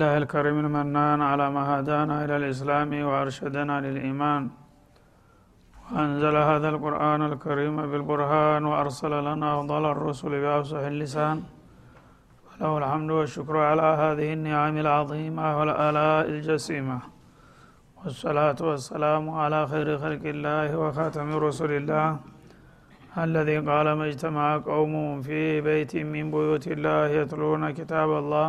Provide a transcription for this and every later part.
الحمد لله الكريم المنان على ما هدانا إلى الإسلام وأرشدنا للإيمان. وأنزل هذا القرآن الكريم بالبرهان وأرسل لنا أفضل الرسل بأفصح اللسان. وله الحمد والشكر على هذه النعم العظيمة والآلاء الجسيمة. والصلاة والسلام على خير خلق الله وخاتم رسل الله الذي قال ما اجتمع قوم في بيت من بيوت الله يتلون كتاب الله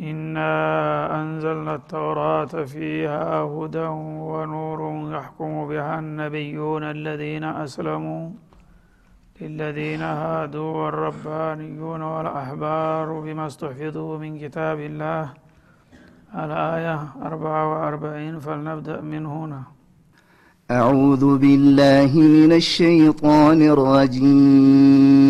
إنا أنزلنا التوراة فيها هدى ونور يحكم بها النبيون الذين أسلموا للذين هادوا والربانيون والأحبار بما استحفظوا من كتاب الله. الآية أربعة وأربعين فلنبدأ من هنا. أعوذ بالله من الشيطان الرجيم.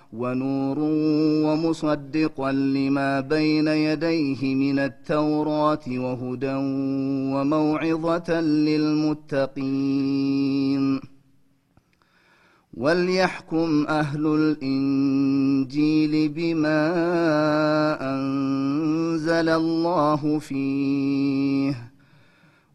ونور ومصدقا لما بين يديه من التوراة وهدى وموعظة للمتقين. وليحكم أهل الإنجيل بما أنزل الله فيه.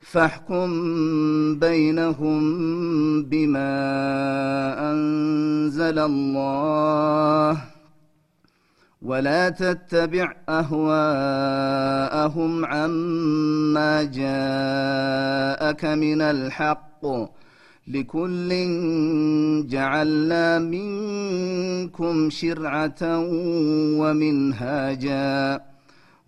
فاحكم بينهم بما أنزل الله. ولا تتبع أهواءهم عما جاءك من الحق. لكل جعلنا منكم شرعة ومنهاجا.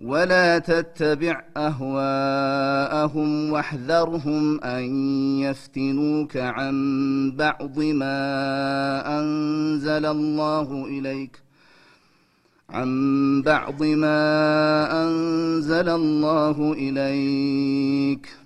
ولا تتبع أهواءهم واحذرهم أن يفتنوك عن بعض ما أنزل الله إليك عن بعض ما أنزل الله إليك.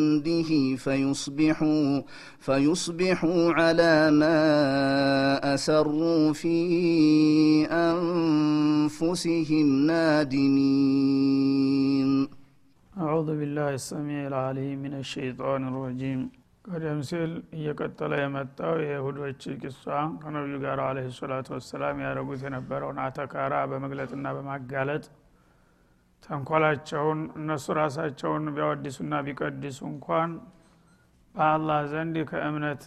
عنده فيصبحوا فيصبحوا على ما أسروا في أنفسهم نادمين أعوذ بالله السميع العليم من الشيطان الرجيم ቀደም ሲል እየቀጠለ የመጣው የይሁዶች ቂሷ ከነቢዩ ጋር አለ ሰላቱ ወሰላም ያደረጉት የነበረውን አተካራ በመግለጥና በማጋለጥ ተንኮላቸውን እነሱ ራሳቸውን ቢያወድሱና ቢቀድሱ እንኳን በአላህ ዘንድ ከእምነት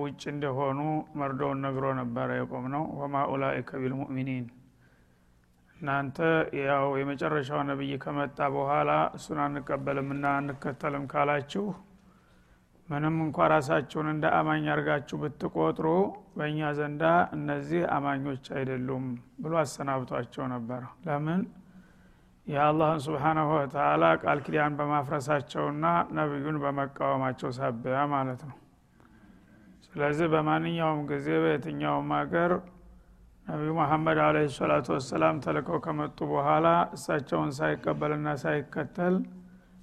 ውጭ እንደሆኑ መርዶውን ነግሮ ነበረ የቆም ነው ወማ ኡላኢከ ቢልሙእሚኒን። እናንተ ያው የመጨረሻው ነብይ ከመጣ በኋላ እሱን አንቀበልምና አንከተልም ካላችሁ ምንም እንኳ ራሳችሁን እንደ አማኝ አርጋችሁ ብትቆጥሩ በእኛ ዘንዳ እነዚህ አማኞች አይደሉም ብሎ አሰናብቷቸው ነበር። ለምን የአላህን ስብሓናሁ ወተላ ቃል ኪዳን በማፍረሳቸውና ነቢዩን በመቃወማቸው ሳቢያ ማለት ነው። ስለዚህ በማንኛውም ጊዜ በየትኛውም ሀገር ነቢዩ መሐመድ አለ ሰላቱ ወሰላም ተልከው ከመጡ በኋላ እሳቸውን ሳይቀበልና ሳይከተል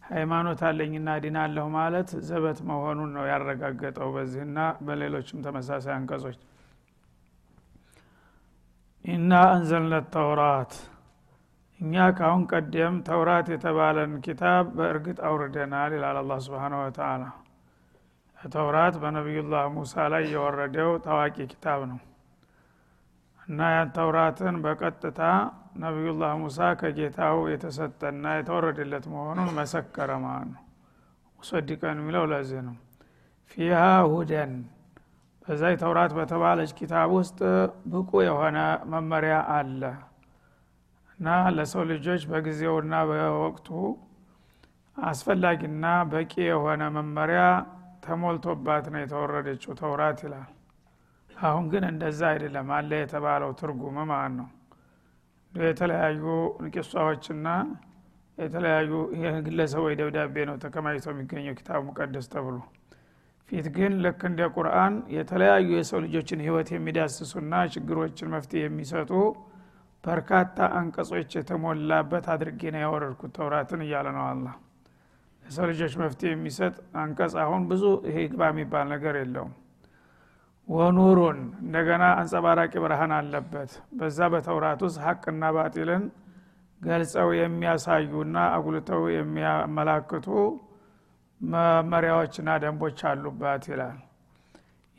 ሃይማኖት አለኝና ዲናለሁ ማለት ዘበት መሆኑን ነው ያረጋገጠው በዚህና በሌሎችም ተመሳሳይ አንቀጾች። ኢና አንዘልነ ተውራት እኛ ካሁን ቀደም ተውራት የተባለን ኪታብ በእርግጥ አውርደናል ይላል አላ ስብን ወተላ ተውራት በነቢዩላህ ሙሳ ላይ የወረደው ታዋቂ ኪታብ ነው። እና ያን ተውራትን በቀጥታ ነቢዩላህ ሙሳ ከጌታው የተሰጠና የተወረደለት መሆኑን መሰከረ ማለት ነው። ሙሰዲቀን የሚለው ለዚህ ነው። ፊሃ ሁደን በዛ ተውራት በተባለች ኪታብ ውስጥ ብቁ የሆነ መመሪያ አለ እና ለሰው ልጆች በጊዜውና በወቅቱ አስፈላጊና በቂ የሆነ መመሪያ ተሞልቶባት ነው የተወረደችው ተውራት ይላል። አሁን ግን እንደዛ አይደለም። አለ የተባለው ትርጉም ማለት ነው። የተለያዩ ቂሷዎችና የተለያዩ ግለሰቦች ደብዳቤ ነው ተከማችቶ የሚገኘው ኪታብ ሙቀደስ ተብሎ። ፊት ግን ልክ እንደ ቁርአን የተለያዩ የሰው ልጆችን ህይወት የሚዳስሱና ችግሮችን መፍትሄ የሚሰጡ በርካታ አንቀጾች የተሞላበት አድርጌ ነው ያወረድኩት ተውራትን እያለ ነው አላ ለሰው ልጆች መፍትሄ የሚሰጥ አንቀጽ አሁን ብዙ ይሄ ግባ የሚባል ነገር የለውም። ወኑሩን እንደገና አንጸባራቂ ብርሃን አለበት። በዛ በተውራት ውስጥ ሀቅና ባጢልን ገልጸው የሚያሳዩና አጉልተው የሚያመላክቱ መመሪያዎችና ደንቦች አሉባት ይላል።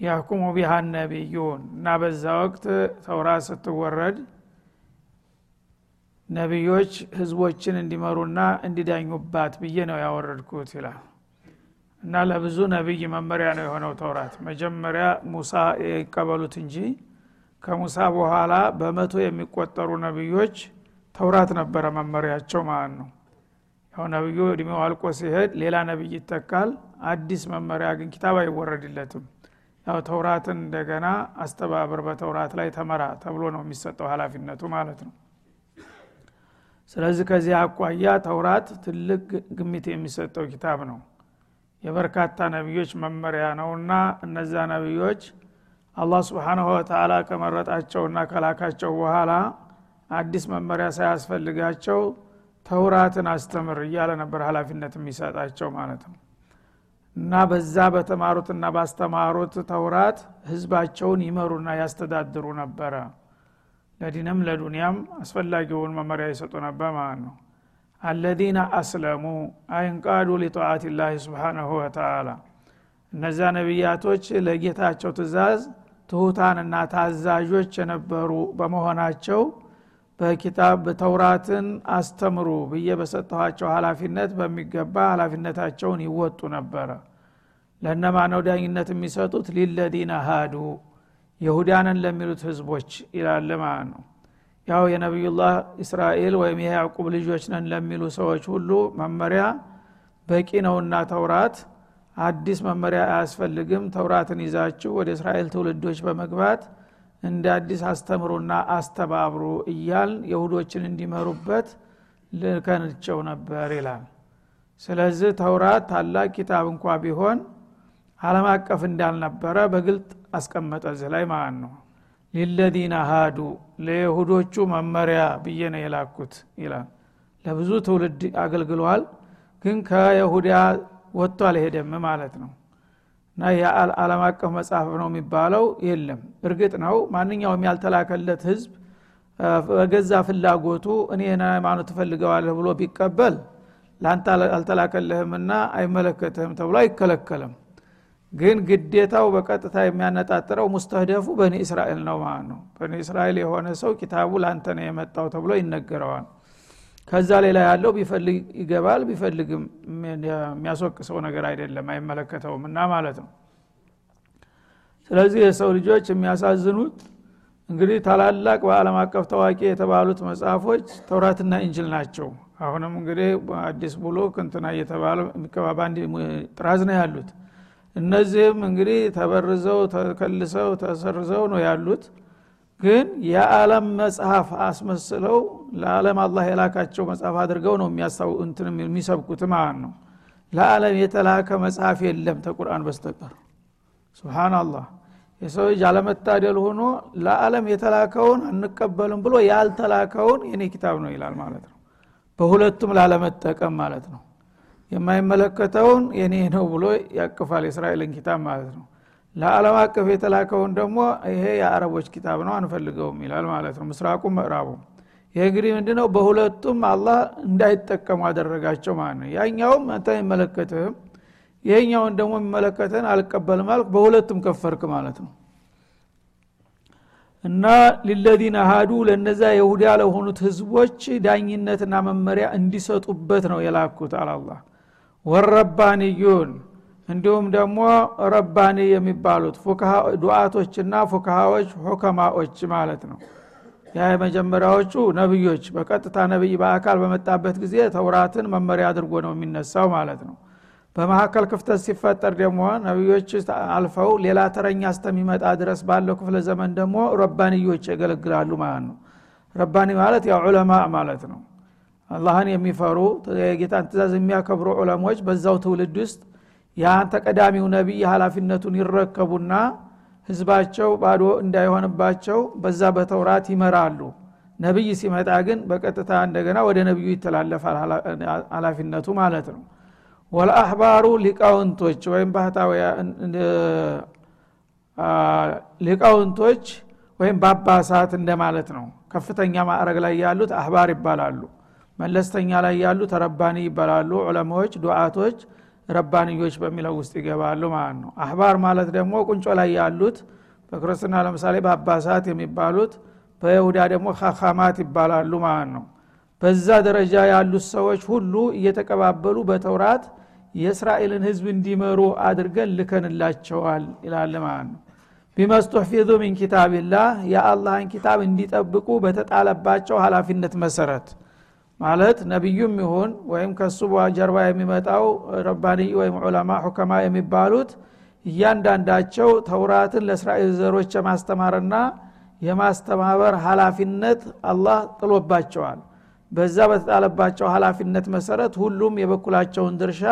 ያህኩሙ ቢሃ ነቢዩን እና በዛ ወቅት ተውራት ስትወረድ ነቢዮች ህዝቦችን እንዲመሩና እንዲዳኙባት ብዬ ነው ያወረድኩት ይላል። እና ለብዙ ነቢይ መመሪያ ነው የሆነው ተውራት። መጀመሪያ ሙሳ ይቀበሉት እንጂ ከሙሳ በኋላ በመቶ የሚቆጠሩ ነቢዮች ተውራት ነበረ መመሪያቸው ማለት ነው። ያው ነቢዩ እድሜው አልቆ ሲሄድ ሌላ ነቢይ ይተካል አዲስ መመሪያ ግን ኪታብ አይወረድለትም። ያው ተውራትን እንደገና አስተባብር በተውራት ላይ ተመራ ተብሎ ነው የሚሰጠው ሀላፊነቱ ማለት ነው ስለዚህ ከዚህ አኳያ ተውራት ትልቅ ግምት የሚሰጠው ኪታብ ነው። የበርካታ ነቢዮች መመሪያ ነውና እነዛ ነቢዮች አላህ ስብሓናሁ ወተላ ከመረጣቸውና ከላካቸው በኋላ አዲስ መመሪያ ሳያስፈልጋቸው ተውራትን አስተምር እያለ ነበር ሀላፊነት የሚሰጣቸው ማለት ነው። እና በዛ በተማሩትና ባስተማሩት ተውራት ህዝባቸውን ይመሩና ያስተዳድሩ ነበረ ለዲንም ለዱንያም አስፈላጊውን መመሪያ ይሰጡ ነበር ማለት ነው። አለዚነ አስለሙ አይንቃዱ ሊጠዓት ላህ ስብሓናሁ ወተላ እነዛ ነቢያቶች ለጌታቸው ትእዛዝ ትሁታንና ታዛዦች የነበሩ በመሆናቸው በኪታብ ተውራትን አስተምሩ ብዬ በሰጠኋቸው ሀላፊነት በሚገባ ሀላፊነታቸውን ይወጡ ነበረ። ለእነማ ነው ዳኝነት የሚሰጡት? ሊለዲነ ሃዱ የሁዳንን ለሚሉት ህዝቦች ይላል ማለት ነው። ያው የነቢዩላህ እስራኤል ወይም የያዕቁብ ልጆች ነን ለሚሉ ሰዎች ሁሉ መመሪያ በቂ ነውና ተውራት። አዲስ መመሪያ አያስፈልግም። ተውራትን ይዛችሁ ወደ እስራኤል ትውልዶች በመግባት እንደ አዲስ አስተምሩና አስተባብሩ እያል የሁዶችን እንዲመሩበት ልከንቸው ነበር ይላል። ስለዚህ ተውራት ታላቅ ኪታብ እንኳ ቢሆን አለም አቀፍ እንዳልነበረ በግልጥ አስቀመጠ እዚህ ላይ ማለት ነው። ሊለዚነ ሃዱ ለይሁዶቹ መመሪያ ብዬ ነው የላኩት ይላል። ለብዙ ትውልድ አገልግሏል ግን ከይሁዳ ወጥቶ አልሄደም ማለት ነው። እና የዓለም አቀፍ መጽሐፍ ነው የሚባለው የለም። እርግጥ ነው ማንኛውም ያልተላከለት ህዝብ በገዛ ፍላጎቱ እኔ ሃይማኖት ትፈልገዋለህ ብሎ ቢቀበል ለአንተ አልተላከልህምና አይመለከትህም ተብሎ አይከለከልም ግን ግዴታው በቀጥታ የሚያነጣጥረው ሙስተህደፉ በኒ እስራኤል ነው ማለት ነው። በኒ እስራኤል የሆነ ሰው ኪታቡ ለአንተ ነው የመጣው ተብሎ ይነገረዋል። ከዛ ሌላ ያለው ቢፈልግ ይገባል ቢፈልግም የሚያስወቅሰው ነገር አይደለም አይመለከተውም እና ማለት ነው። ስለዚህ የሰው ልጆች የሚያሳዝኑት እንግዲህ ታላላቅ በአለም አቀፍ ታዋቂ የተባሉት መጽሐፎች ተውራትና እንጅል ናቸው። አሁንም እንግዲህ አዲስ ቡሉክ እንትና እየተባለ ጥራዝ ነው ያሉት እነዚህም እንግዲህ ተበርዘው ተከልሰው ተሰርዘው ነው ያሉት። ግን የዓለም መጽሐፍ አስመስለው ለዓለም አላህ የላካቸው መጽሐፍ አድርገው ነው የሚሰብኩት ማለት ነው። ለዓለም የተላከ መጽሐፍ የለም ተቁርአን በስተቀር። ስብናላህ የሰው ልጅ አለመታደል ሆኖ ለዓለም የተላከውን አንቀበልም ብሎ ያልተላከውን የኔ ኪታብ ነው ይላል ማለት ነው። በሁለቱም ላለመጠቀም ማለት ነው የማይመለከተውን የኔ ነው ብሎ ያቅፋል የእስራኤልን ኪታብ ማለት ነው። ለዓለም አቀፍ የተላከውን ደግሞ ይሄ የአረቦች ኪታብ ነው አንፈልገውም ይላል ማለት ነው። ምስራቁም ምዕራቡም ይህ እንግዲህ ምንድነው? በሁለቱም አላህ እንዳይጠቀሙ አደረጋቸው ማለት ነው። ያኛውም አንተ አይመለከትህም ይሄኛውን ደግሞ የሚመለከተን አልቀበልም አልክ በሁለቱም ከፈርክ ማለት ነው። እና ሊለዚነ ሃዱ ለነዛ የሁዳ ለሆኑት ህዝቦች ዳኝነትና መመሪያ እንዲሰጡበት ነው የላኩት አላላ ወረባንዩን እንዲሁም ደግሞ ረባኒ የሚባሉት ዱአቶችና ፉካሃዎች ሁከማዎች ማለት ነው። ያ የመጀመሪያዎቹ ነብዮች በቀጥታ ነብይ በአካል በመጣበት ጊዜ ተውራትን መመሪያ አድርጎ ነው የሚነሳው ማለት ነው። በመካከል ክፍተት ሲፈጠር ደግሞ ነቢዮች አልፈው ሌላ ተረኛ እስተሚመጣ ድረስ ባለው ክፍለ ዘመን ደግሞ ረባንዮች ያገለግላሉ ማለት ነው። ረባኒ ማለት ያው ዑለማ ማለት ነው አላህን የሚፈሩ የጌታን ትእዛዝ የሚያከብሩ ዑለሞች በዛው ትውልድ ውስጥ ያን ተቀዳሚው ነቢይ ሀላፊነቱን ይረከቡና ህዝባቸው ባዶ እንዳይሆንባቸው በዛ በተውራት ይመራሉ። ነቢይ ሲመጣ ግን በቀጥታ እንደገና ወደ ነቢዩ ይተላለፋል ሀላፊነቱ ማለት ነው። ወልአህባሩ ሊቃውንቶች ወይም ባህታውያን ሊቃውንቶች ወይም ባባሳት እንደማለት ነው። ከፍተኛ ማዕረግ ላይ ያሉት አህባር ይባላሉ መለስተኛ ላይ ያሉት ረባኒ ይባላሉ። ዑለማዎች ዱዓቶች ረባንዮች በሚለው ውስጥ ይገባሉ ማለት ነው። አህባር ማለት ደግሞ ቁንጮ ላይ ያሉት በክርስትና ለምሳሌ በአባሳት የሚባሉት በይሁዳ ደግሞ ካካማት ይባላሉ ማለት ነው። በዛ ደረጃ ያሉት ሰዎች ሁሉ እየተቀባበሉ በተውራት የእስራኤልን ህዝብ እንዲመሩ አድርገን ልከንላቸዋል ይላል ማለት ነው። ቢመስቱሕፊዙ ሚን ኪታብላህ የአላህን ኪታብ እንዲጠብቁ በተጣለባቸው ሀላፊነት መሰረት ማለት ነቢዩም ይሁን ወይም ከሱ ጀርባ የሚመጣው ረባኒ ወይም ዑለማ ሁከማ የሚባሉት እያንዳንዳቸው ተውራትን ለእስራኤል ዘሮች የማስተማርና የማስተባበር ሀላፊነት አላህ ጥሎባቸዋል። በዛ በተጣለባቸው ሀላፊነት መሰረት ሁሉም የበኩላቸውን ድርሻ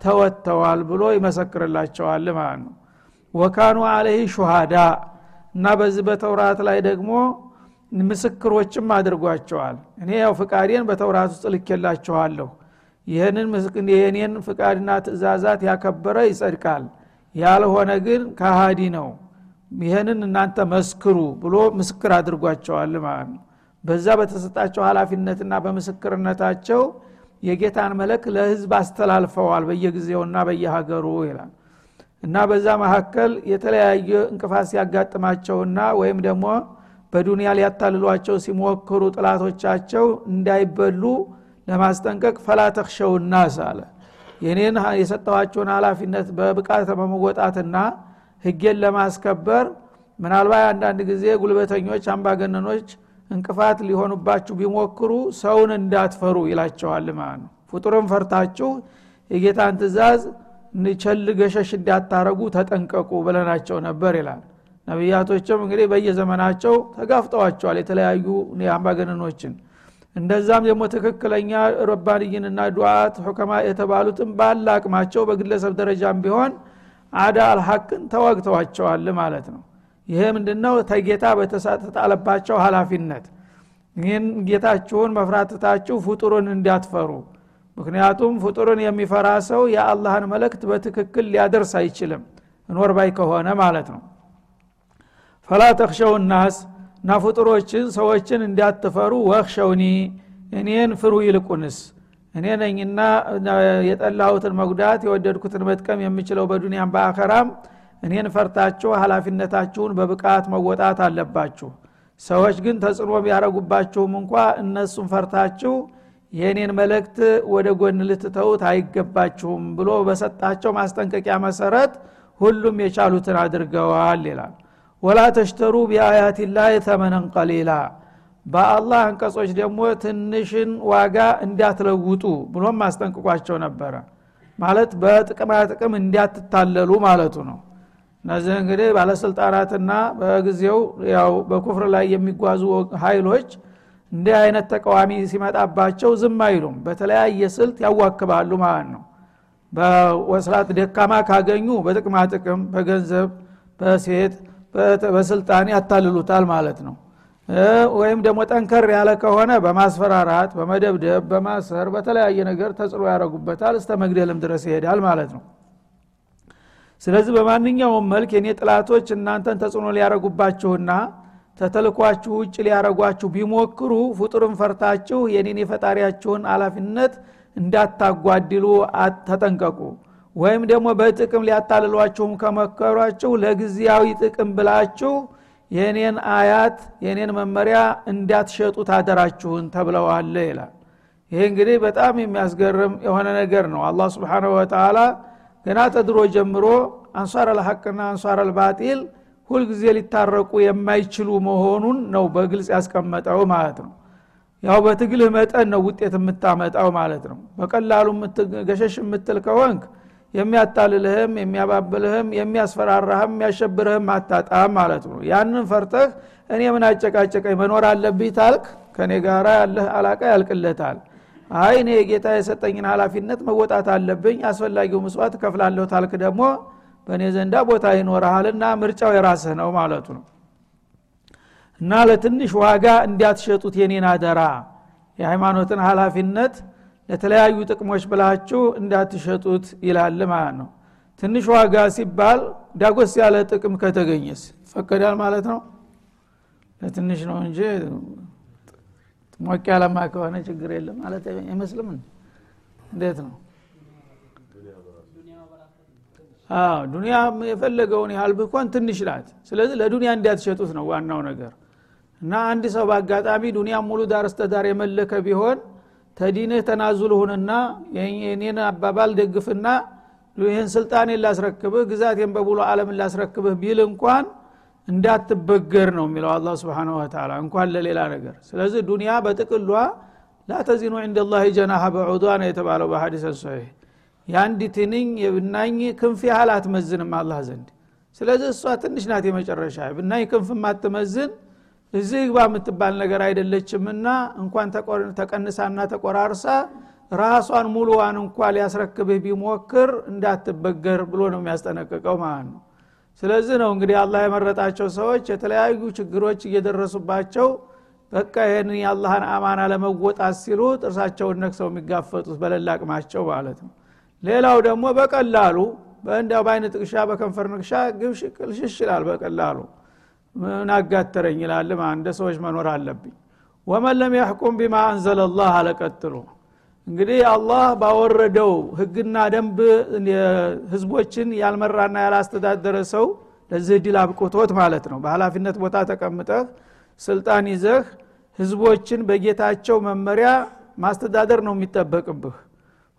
ተወጥተዋል ብሎ ይመሰክርላቸዋል ማለት ነው። ወካኑ አለህ ሹሃዳ እና በዚህ በተውራት ላይ ደግሞ ምስክሮችም አድርጓቸዋል። እኔ ያው ፍቃዴን በተውራት ውስጥ ልኬላችኋለሁ። ይህንን የኔን ፍቃድና ትእዛዛት ያከበረ ይጸድቃል። ያልሆነ ግን ካሃዲ ነው። ይህንን እናንተ መስክሩ ብሎ ምስክር አድርጓቸዋል ማለት ነው። በዛ በተሰጣቸው ሀላፊነትና በምስክርነታቸው የጌታን መለክ ለህዝብ አስተላልፈዋል በየጊዜውና በየሀገሩ ይላል። እና በዛ መካከል የተለያየ እንቅፋት ሲያጋጥማቸውና ወይም ደግሞ በዱንያ ሊያታልሏቸው ሲሞክሩ ጥላቶቻቸው እንዳይበሉ ለማስጠንቀቅ ፈላ ተክሸው ናስ አለ። የኔን የሰጠኋቸውን ሀላፊነት በብቃት በመወጣትና ህጌን ለማስከበር ምናልባት አንዳንድ ጊዜ ጉልበተኞች አምባገነኖች እንቅፋት ሊሆኑባችሁ ቢሞክሩ ሰውን እንዳትፈሩ ይላቸዋል ማለት ነው። ፍጡርን ፈርታችሁ የጌታን ትእዛዝ ቸል ገሸሽ እንዳታረጉ ተጠንቀቁ ብለናቸው ነበር ይላል ነቢያቶችም እንግዲህ በየዘመናቸው ተጋፍጠዋቸዋል የተለያዩ አምባገነኖችን። እንደዛም ደግሞ ትክክለኛ ረባንይንና ዱዓት ሁከማ የተባሉትም ባለ አቅማቸው በግለሰብ ደረጃም ቢሆን አዳ አልሐቅን ተዋግተዋቸዋል ማለት ነው። ይሄ ምንድነው? ተጌታ በተጣለባቸው ሀላፊነት ይህን ጌታችሁን መፍራትታችሁ ፍጡሩን እንዲያትፈሩ። ምክንያቱም ፍጡርን የሚፈራ ሰው የአላህን መለክት በትክክል ሊያደርስ አይችልም። እኖር ባይ ከሆነ ማለት ነው ፈላ ተክሸው ናስ እና ፍጡሮችን ሰዎችን እንዲያትፈሩ ወክሸውኒ እኔን ፍሩ ይልቁንስ። እኔ ነኝና የጠላሁትን መጉዳት የወደድኩትን መጥቀም የምችለው በዱንያም በአኸራም እኔን ፈርታችሁ ሀላፊነታችሁን በብቃት መወጣት አለባችሁ። ሰዎች ግን ተጽዕኖ ቢያረጉባችሁም እንኳ እነሱን ፈርታችሁ የእኔን መልእክት ወደ ጎን ልትተውት አይገባችሁም ብሎ በሰጣቸው ማስጠንቀቂያ መሰረት ሁሉም የቻሉትን አድርገዋል ይላል ወላ ተሽተሩ ቢአያትላህ ተመነን ቀሊላ። በአላህ አንቀጾች ደግሞ ትንሽን ዋጋ እንዳትለውጡ ብሎም አስጠንቅቋቸው ነበረ። ማለት በጥቅማ ጥቅም እንዲያትታለሉ ማለቱ ነው። እነዚህ እንግዲህ ባለስልጣናትና በጊዜው ያው በኩፍር ላይ የሚጓዙ ኃይሎች እንዲህ አይነት ተቃዋሚ ሲመጣባቸው ዝም አይሉም። በተለያየ ስልት ያዋክባሉ ማለት ነው። በወስላት ደካማ ካገኙ በጥቅማ ጥቅም በገንዘብ በሴት በስልጣን ያታልሉታል ማለት ነው። ወይም ደግሞ ጠንከር ያለ ከሆነ በማስፈራራት በመደብደብ በማሰር በተለያየ ነገር ተጽዕኖ ያደረጉበታል እስተ መግደልም ድረስ ይሄዳል ማለት ነው። ስለዚህ በማንኛውም መልክ የኔ ጥላቶች እናንተን ተጽዕኖ ሊያረጉባችሁና ተተልኳችሁ ውጭ ሊያረጓችሁ ቢሞክሩ ፍጡርን ፈርታችሁ የኔን የፈጣሪያችሁን አላፊነት እንዳታጓድሉ ተጠንቀቁ ወይም ደግሞ በጥቅም ሊያታልሏችሁም ከመከሯችሁ ለጊዜያዊ ጥቅም ብላችሁ የኔን አያት የኔን መመሪያ እንዳትሸጡ ታደራችሁን ተብለዋለ ይላል። ይሄ እንግዲህ በጣም የሚያስገርም የሆነ ነገር ነው። አላህ ስብሓንሁ ወተላ ገና ተድሮ ጀምሮ አንሷር አልሐቅና አንሷር አልባጢል ሁልጊዜ ሊታረቁ የማይችሉ መሆኑን ነው በግልጽ ያስቀመጠው ማለት ነው። ያው በትግልህ መጠን ነው ውጤት የምታመጣው ማለት ነው። በቀላሉ ገሸሽ የምትል ከወንክ የሚያታልልህም የሚያባብልህም የሚያስፈራራህም የሚያሸብርህም አታጣም ማለት ነው። ያንን ፈርተህ እኔ ምን አጨቃጨቀኝ? መኖር አለብኝ ታልክ? ከኔ ጋራ ያለህ አላቃ ያልቅለታል። አይ እኔ የጌታ የሰጠኝን ሀላፊነት መወጣት አለብኝ አስፈላጊው ምስዋት ከፍላለሁ ታልክ ደግሞ በእኔ ዘንዳ ቦታ ይኖርሃልና ምርጫው የራስህ ነው ማለቱ ነው። እና ለትንሽ ዋጋ እንዲያትሸጡት የኔን አደራ። የሃይማኖትን ሀላፊነት ለተለያዩ ጥቅሞች ብላችሁ እንዳትሸጡት ይላል ማለት ነው። ትንሽ ዋጋ ሲባል ዳጎስ ያለ ጥቅም ከተገኘስ ይፈቀዳል ማለት ነው? ለትንሽ ነው እንጂ ሞቅ ያለማ ከሆነ ችግር የለም ማለት አይመስልም እንዴት ነው? አዎ ዱኒያ የፈለገውን ያህል ብኮን ትንሽ ናት። ስለዚህ ለዱኒያ እንዲያትሸጡት ነው ዋናው ነገር። እና አንድ ሰው በአጋጣሚ ዱኒያ ሙሉ ዳር እስተዳር የመለከ ቢሆን ተዲንህ ተናዙል ሁንና የኔን አባባል ደግፍና ይህን ስልጣኔን ላስረክብህ ግዛቴን በሙሉ አለምን ላስረክብህ ቢል እንኳን እንዳትበገር ነው የሚለው አላ ስብን ወተላ እንኳን ለሌላ ነገር። ስለዚህ ዱኒያ በጥቅሏ ላተዚኑ ዕንደ ላህ ጀናሀ በዑዷ ነው የተባለው በሀዲስ ሰሒህ የአንድ ትንኝ የብናኝ ክንፍ ያህል አትመዝንም አላህ ዘንድ። ስለዚህ እሷ ትንሽ ናት የመጨረሻ። ብናኝ ክንፍ ማትመዝን እዚህ ግባ የምትባል ነገር አይደለችምና እንኳን ተቀንሳና ተቆራርሳ ራሷን ሙሉዋን እንኳ ሊያስረክብህ ቢሞክር እንዳትበገር ብሎ ነው የሚያስጠነቅቀው ማለት ነው። ስለዚህ ነው እንግዲህ አላህ የመረጣቸው ሰዎች የተለያዩ ችግሮች እየደረሱባቸው በቃ ይህን የአላህን አማና ለመወጣት ሲሉ ጥርሳቸውን ነክሰው የሚጋፈጡት በለላቅማቸው ማለት ነው። ሌላው ደግሞ በቀላሉ በእንዲያው በአይነ ጥቅሻ በከንፈር ንቅሻ ግብ ሽቅልሽሽ ይላል በቀላሉ ምን አጋተረኝ ይላል? እንደ ሰዎች መኖር አለብኝ። ወመን ለም ያሕኩም ቢማ አንዘለላህ አለቀጥሎ እንግዲህ አላህ ባወረደው ህግና ደንብ ህዝቦችን ያልመራና ያላስተዳደረ ሰው ለዚህ ድል አብቅቶት ማለት ነው። በሀላፊነት ቦታ ተቀምጠህ ስልጣን ይዘህ ህዝቦችን በጌታቸው መመሪያ ማስተዳደር ነው የሚጠበቅብህ።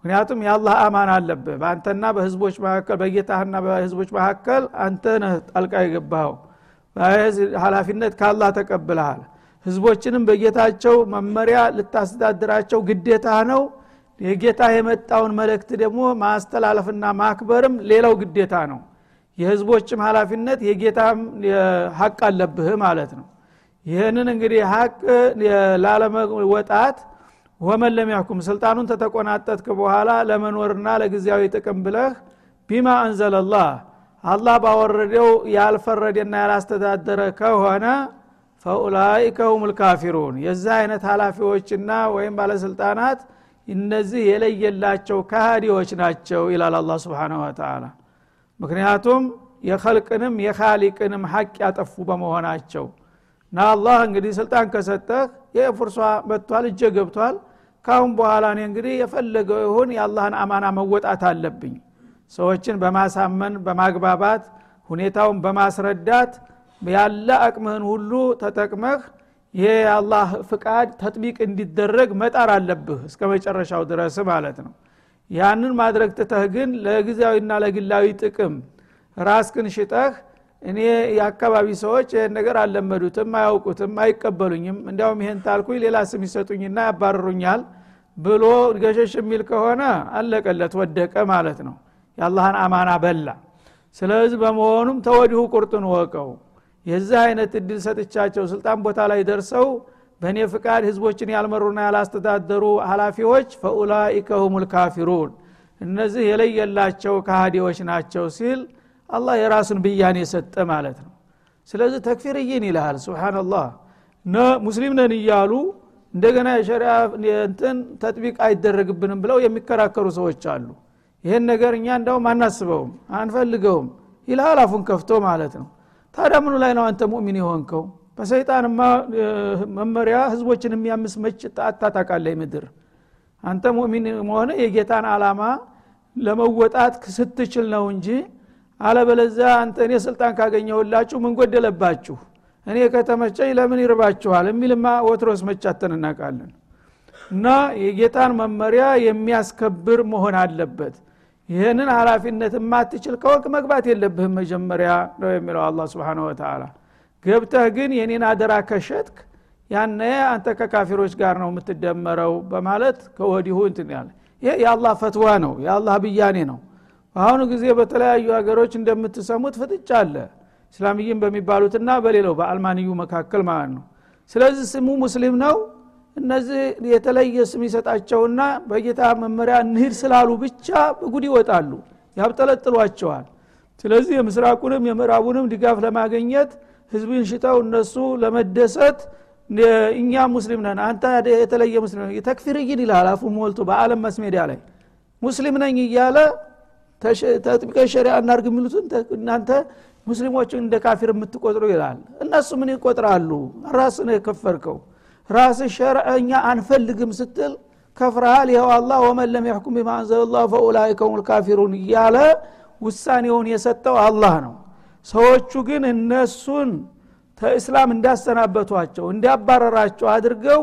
ምክንያቱም የአላህ አማን አለብህ። በአንተና በህዝቦች መካከል በጌታህና በህዝቦች መካከል አንተ ነህ ጣልቃ የገባኸው ሀላፊነት ከአላህ ተቀብልሃል ህዝቦችንም በጌታቸው መመሪያ ልታስተዳድራቸው ግዴታ ነው። የጌታ የመጣውን መልእክት ደግሞ ማስተላለፍና ማክበርም ሌላው ግዴታ ነው። የህዝቦችም ሀላፊነት የጌታም ሀቅ አለብህ ማለት ነው። ይህንን እንግዲህ ሀቅ ላለመወጣት ወመን ለሚያኩም ስልጣኑን ተተቆናጠትክ በኋላ ለመኖርና ለጊዜያዊ ጥቅም ብለህ ቢማ አንዘለላህ አላህ ባወረደው ያልፈረደና ያላስተዳደረ ከሆነ ፈኡላይከ ሁም ልካፊሩን የዚህ አይነት ኃላፊዎችና ወይም ባለስልጣናት እነዚህ የለየላቸው ካሃዲዎች ናቸው ይላል አላ ስብን ወተላ ምክንያቱም የኸልቅንም የካሊቅንም ሀቅ ያጠፉ በመሆናቸው እና አላህ እንግዲህ ስልጣን ከሰጠህ የፍርሷ መጥቷል እጀ ገብቷል። ካሁን በኋላ እኔ እንግዲህ የፈለገው ይሁን የአላህን አማና መወጣት አለብኝ ሰዎችን በማሳመን በማግባባት ሁኔታውን በማስረዳት ያለ አቅምህን ሁሉ ተጠቅመህ ይሄ የአላህ ፍቃድ ተጥቢቅ እንዲደረግ መጣር አለብህ እስከ መጨረሻው ድረስ ማለት ነው። ያንን ማድረግ ትተህ ግን ለጊዜያዊና ለግላዊ ጥቅም ራስክን ሽጠህ እኔ የአካባቢ ሰዎች ይህን ነገር አልለመዱትም አያውቁትም አይቀበሉኝም እንዲያውም ይሄን ታልኩኝ ሌላ ስም ይሰጡኝና ያባርሩኛል ብሎ ገሸሽ የሚል ከሆነ አለቀለት ወደቀ ማለት ነው የአላህን አማና በላ። ስለዚህ በመሆኑም ተወዲሁ ቁርጡን ወቀው። የዚህ አይነት እድል ሰጥቻቸው ስልጣን ቦታ ላይ ደርሰው በእኔ ፍቃድ ህዝቦችን ያልመሩና ያላስተዳደሩ ሀላፊዎች ፈኡላኢከ ሁም ልካፊሩን እነዚህ የለየላቸው ካሃዲዎች ናቸው ሲል አላህ የራሱን ብያኔ ሰጠ ማለት ነው። ስለዚህ ተክፊርይን ይልሃል ስብናላህ ሙስሊም ነን እያሉ እንደገና የሸሪያ እንትን ተጥቢቅ አይደረግብንም ብለው የሚከራከሩ ሰዎች አሉ ይህን ነገር እኛ እንዳውም አናስበውም አንፈልገውም ይልሃል አፉን ከፍቶ ማለት ነው። ታዲያ ምኑ ላይ ነው አንተ ሙእሚን የሆንከው? በሰይጣንማ መመሪያ ህዝቦችን የሚያምስ መች አታታቃለህ ምድር አንተ ሙእሚን መሆነ የጌታን አላማ ለመወጣት ስትችል ነው እንጂ አለበለዚያ አንተ እኔ ስልጣን ካገኘሁላችሁ ምን ጎደለባችሁ? እኔ ከተመቸኝ ለምን ይርባችኋል? የሚልማ ወትሮስ መቻተን እናቃለን እና የጌታን መመሪያ የሚያስከብር መሆን አለበት ይህንን ሀላፊነት የማትችል ከወቅ መግባት የለብህም መጀመሪያ ነው የሚለው አላ ስብን ወተላ ገብተህ ግን የኔን አደራ ከሸጥክ ያነ አንተ ከካፊሮች ጋር ነው የምትደመረው በማለት ከወዲሁ እንትን ያለ። ይህ የአላህ ፈትዋ ነው የአላህ ብያኔ ነው። በአሁኑ ጊዜ በተለያዩ ሀገሮች እንደምትሰሙት ፍጥጫ አለ። እስላምይም በሚባሉትና በሌላው በአልማንዩ መካከል ማለት ነው። ስለዚህ ስሙ ሙስሊም ነው እነዚህ የተለየ ስም ይሰጣቸውና በጌታ መመሪያ እንሂድ ስላሉ ብቻ በጉድ ይወጣሉ ያብጠለጥሏቸዋል። ስለዚህ የምስራቁንም የምዕራቡንም ድጋፍ ለማገኘት ህዝብን ሽተው እነሱ ለመደሰት እኛ ሙስሊም ነን አንተ የተለየ ሙስሊም ተክፊርይን ይልሃል አፉ ሞልቶ በአለም መስሜዲያ ላይ። ሙስሊም ነኝ እያለ ተጥቢቀ ሸሪያ እናርግ የሚሉትን እናንተ ሙስሊሞችን እንደ ካፊር የምትቆጥሩ ይላል። እነሱ ምን ይቆጥራሉ? ራስ የከፈርከው ራስ ሸርዐኛ አንፈልግም ስትል ከፍረሃል ይኸው አላህ ወመን ለም ያሕኩም ቢማ አንዘለላህ ፈኡላይከ ልካፊሩን እያለ ውሳኔውን የሰጠው አላህ ነው። ሰዎቹ ግን እነሱን ከእስላም እንዳሰናበቷቸው እንዲያባረራቸው አድርገው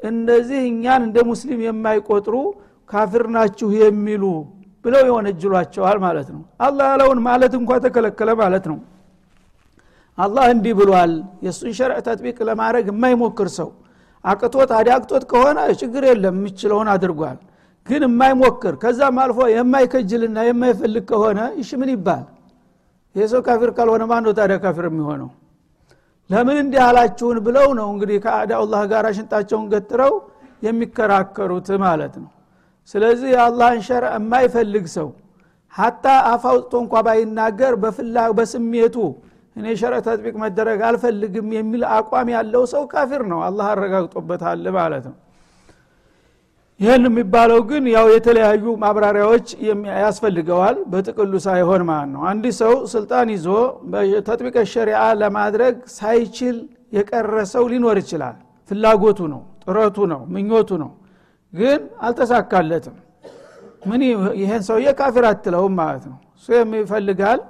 እንደዚህ እኛን እንደ ሙስሊም የማይቆጥሩ ካፊር ናችሁ የሚሉ ብለው የወነጅሏቸዋል ማለት ነው። አላህ ያለውን ማለት እንኳ ተከለከለ ማለት ነው። አላህ እንዲህ ብሏል የእሱን ሸርዕ ተጥቢቅ ለማድረግ የማይሞክር ሰው አቅቶት አዳቅቶት ከሆነ ችግር የለም የምችለውን አድርጓል። ግን የማይሞክር ከዛም አልፎ የማይከጅልና የማይፈልግ ከሆነ እሺ ምን ይባል? ይህ ሰው ካፊር ካልሆነ ማን ነው ታዲያ ካፊር የሚሆነው? ለምን እንዲህ አላችሁን ብለው ነው እንግዲህ ከ أعداء الله ጋር ሽንጣቸውን ገትረው የሚከራከሩት ማለት ነው። ስለዚህ የአላህን شرع የማይፈልግ ሰው حتى አፍ አውጥቶ እንኳ ባይናገር በስሜቱ እኔ ሸረ ተጥቢቅ መደረግ አልፈልግም የሚል አቋም ያለው ሰው ካፊር ነው። አላህ አረጋግጦበታል ማለት ነው። ይህን የሚባለው ግን ያው የተለያዩ ማብራሪያዎች ያስፈልገዋል በጥቅሉ ሳይሆን ማለት ነው። አንድ ሰው ስልጣን ይዞ ተጥቢቀ ሸሪዓ ለማድረግ ሳይችል የቀረ ሰው ሊኖር ይችላል። ፍላጎቱ ነው ጥረቱ ነው ምኞቱ ነው። ግን አልተሳካለትም። ምን ይሄን ሰውዬ ካፊር አትለውም ማለት ነው። እሱ የሚፈልጋል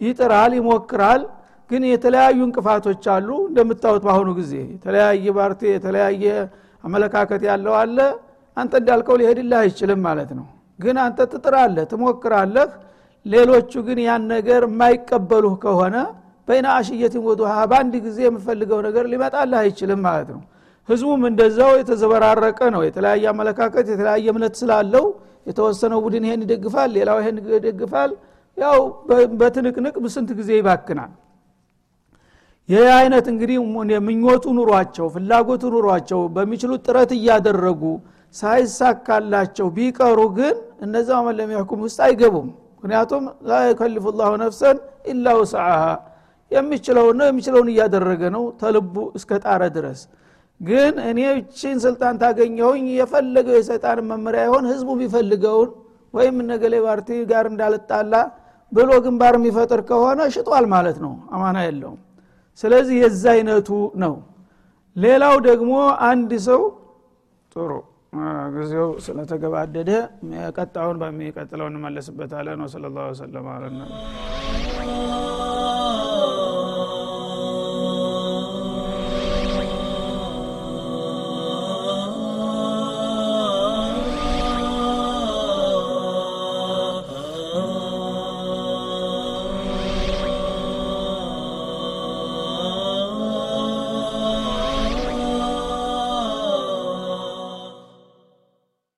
ይጥራል ይሞክራል ግን የተለያዩ እንቅፋቶች አሉ። እንደምታወት በአሁኑ ጊዜ የተለያየ ፓርቲ የተለያየ አመለካከት ያለው አለ። አንተ እንዳልከው ሊሄድልህ አይችልም ማለት ነው። ግን አንተ ትጥራለህ ትሞክራለህ። ሌሎቹ ግን ያን ነገር የማይቀበሉህ ከሆነ በይና አሽየትን ወዱሃ በአንድ ጊዜ የምፈልገው ነገር ሊመጣልህ አይችልም ማለት ነው። ህዝቡም እንደዛው የተዘበራረቀ ነው። የተለያየ አመለካከት የተለያየ እምነት ስላለው የተወሰነው ቡድን ይሄን ይደግፋል ሌላው ይሄን ይደግፋል። ያው በትንቅንቅ ስንት ጊዜ ይባክናል ይህ አይነት እንግዲህ ምኞቱ ኑሯቸው ፍላጎቱ ኑሯቸው በሚችሉት ጥረት እያደረጉ ሳይሳካላቸው ቢቀሩ ግን እነዛ መለም ያሕኩም ውስጥ አይገቡም። ምክንያቱም ላ የከልፍ ላሁ ነፍሰን ኢላ ውስዓሃ የሚችለውን ነው የሚችለውን እያደረገ ነው ተልቡ እስከ ጣረ ድረስ። ግን እኔ እችን ስልጣን ታገኘሁኝ የፈለገው የሰይጣን መመሪያ ይሆን ህዝቡ ቢፈልገውን ወይም ነገሌ ፓርቲ ጋር እንዳልጣላ ብሎ ግንባር የሚፈጥር ከሆነ ሽጧል ማለት ነው። አማና የለውም ስለዚህ የዛ አይነቱ ነው። ሌላው ደግሞ አንድ ሰው ጥሩ ጊዜው ስለተገባደደ ቀጣውን በሚቀጥለው እንመለስበታለን። ወሰለ ላሁ ሰለም አለና